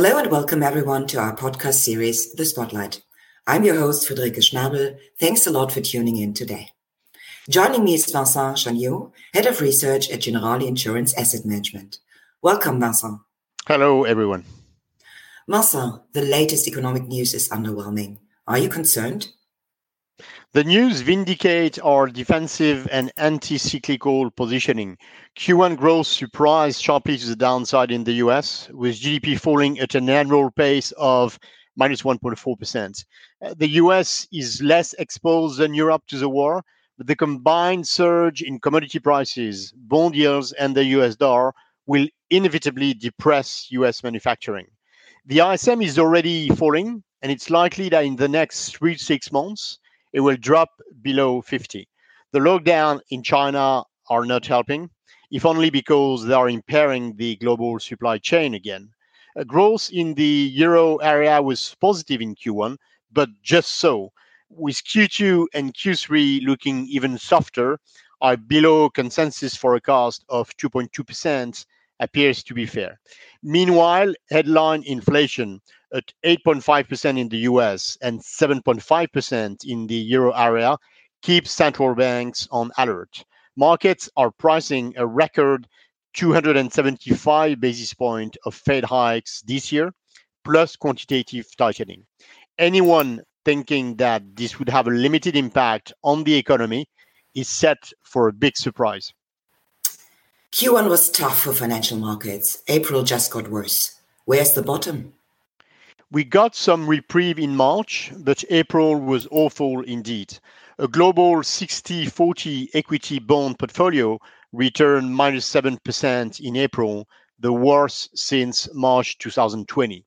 Hello and welcome everyone to our podcast series, The Spotlight. I'm your host, Friederike Schnabel. Thanks a lot for tuning in today. Joining me is Vincent Chaigneau, Head of Research at Generali Insurance Asset Management. Welcome, Vincent. Hello, everyone. Vincent, the latest economic news is underwhelming. Are you concerned? The news vindicates our defensive and anti-cyclical positioning. Q1 growth surprised sharply to the downside in the US, with GDP falling at an annual pace of minus 1.4%. Uh, the US is less exposed than Europe to the war, but the combined surge in commodity prices, bond yields, and the US dollar will inevitably depress US manufacturing. The ISM is already falling, and it's likely that in the next three to six months, it will drop below 50. The lockdown in China are not helping, if only because they are impairing the global supply chain again. Growth in the euro area was positive in Q1, but just so. With Q2 and Q3 looking even softer, are below consensus forecast of 2.2% appears to be fair. Meanwhile, headline inflation at 8.5% in the US and 7.5% in the euro area keeps central banks on alert. Markets are pricing a record 275 basis point of Fed hikes this year, plus quantitative tightening. Anyone thinking that this would have a limited impact on the economy is set for a big surprise. Q1 was tough for financial markets. April just got worse. Where's the bottom? We got some reprieve in March, but April was awful indeed. A global 60 40 equity bond portfolio returned minus 7% in April, the worst since March 2020.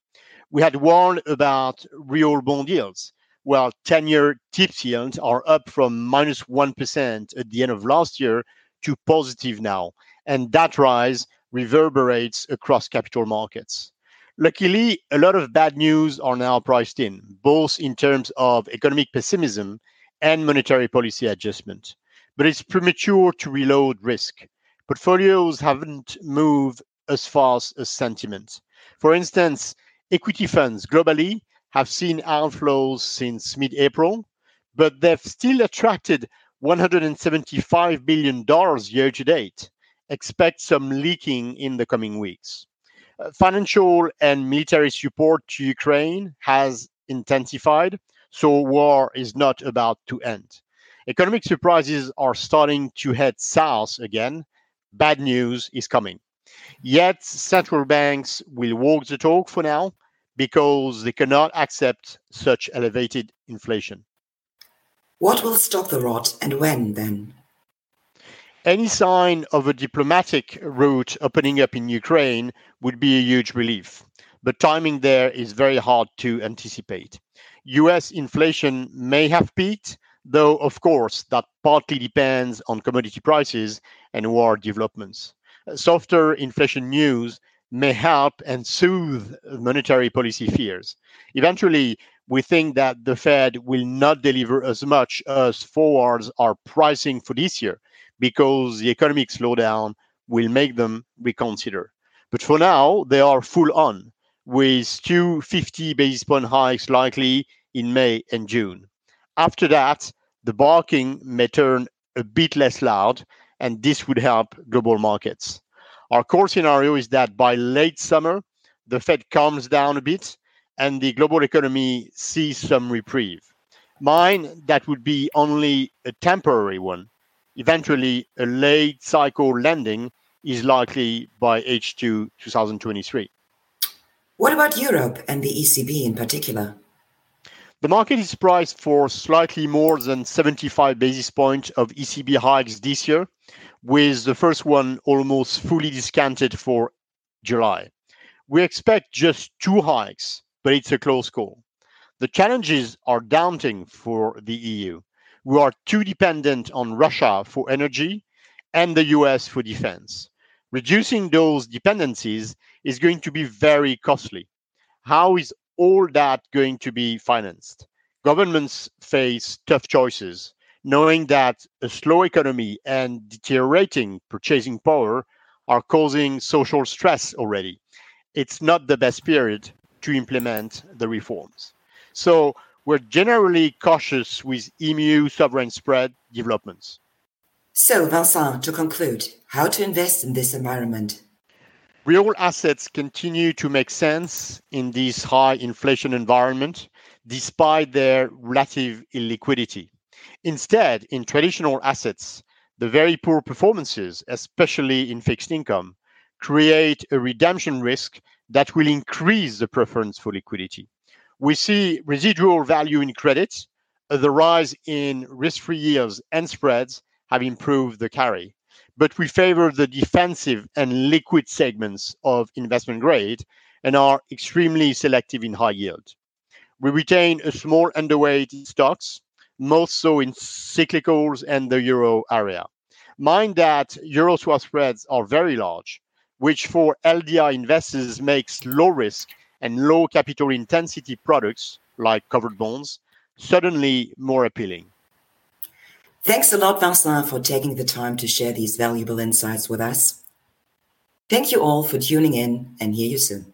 We had warned about real bond yields. Well, 10 year TIPS yields are up from minus 1 at the end of last year to positive now. And that rise reverberates across capital markets. Luckily, a lot of bad news are now priced in, both in terms of economic pessimism and monetary policy adjustment. But it's premature to reload risk. Portfolios haven't moved as fast as sentiment. For instance, equity funds globally have seen outflows since mid April, but they've still attracted $175 billion year to date. Expect some leaking in the coming weeks. Uh, financial and military support to Ukraine has intensified, so war is not about to end. Economic surprises are starting to head south again. Bad news is coming. Yet, central banks will walk the talk for now because they cannot accept such elevated inflation. What will stop the rot and when then? Any sign of a diplomatic route opening up in Ukraine would be a huge relief. But timing there is very hard to anticipate. US inflation may have peaked, though, of course, that partly depends on commodity prices and war developments. Softer inflation news may help and soothe monetary policy fears. Eventually, we think that the Fed will not deliver as much as forwards are pricing for this year because the economic slowdown will make them reconsider. But for now, they are full on, with two 50 basis point hikes likely in May and June. After that, the barking may turn a bit less loud, and this would help global markets. Our core scenario is that by late summer, the Fed calms down a bit and the global economy sees some reprieve. Mine, that would be only a temporary one eventually a late cycle landing is likely by H2 2023. What about Europe and the ECB in particular? The market is priced for slightly more than 75 basis points of ECB hikes this year, with the first one almost fully discounted for July. We expect just two hikes, but it's a close call. The challenges are daunting for the EU we are too dependent on Russia for energy and the US for defense. Reducing those dependencies is going to be very costly. How is all that going to be financed? Governments face tough choices, knowing that a slow economy and deteriorating purchasing power are causing social stress already. It's not the best period to implement the reforms. So we're generally cautious with EMU sovereign spread developments. So, Vincent, to conclude, how to invest in this environment? Real assets continue to make sense in this high inflation environment despite their relative illiquidity. Instead, in traditional assets, the very poor performances, especially in fixed income, create a redemption risk that will increase the preference for liquidity. We see residual value in credits, uh, the rise in risk-free yields and spreads have improved the carry. But we favor the defensive and liquid segments of investment grade and are extremely selective in high yield. We retain a small underweight in stocks, most so in cyclicals and the euro area. Mind that euro swap spreads are very large, which for LDI investors makes low risk and low capital intensity products like covered bonds suddenly more appealing. Thanks a lot, Vincent, for taking the time to share these valuable insights with us. Thank you all for tuning in and hear you soon.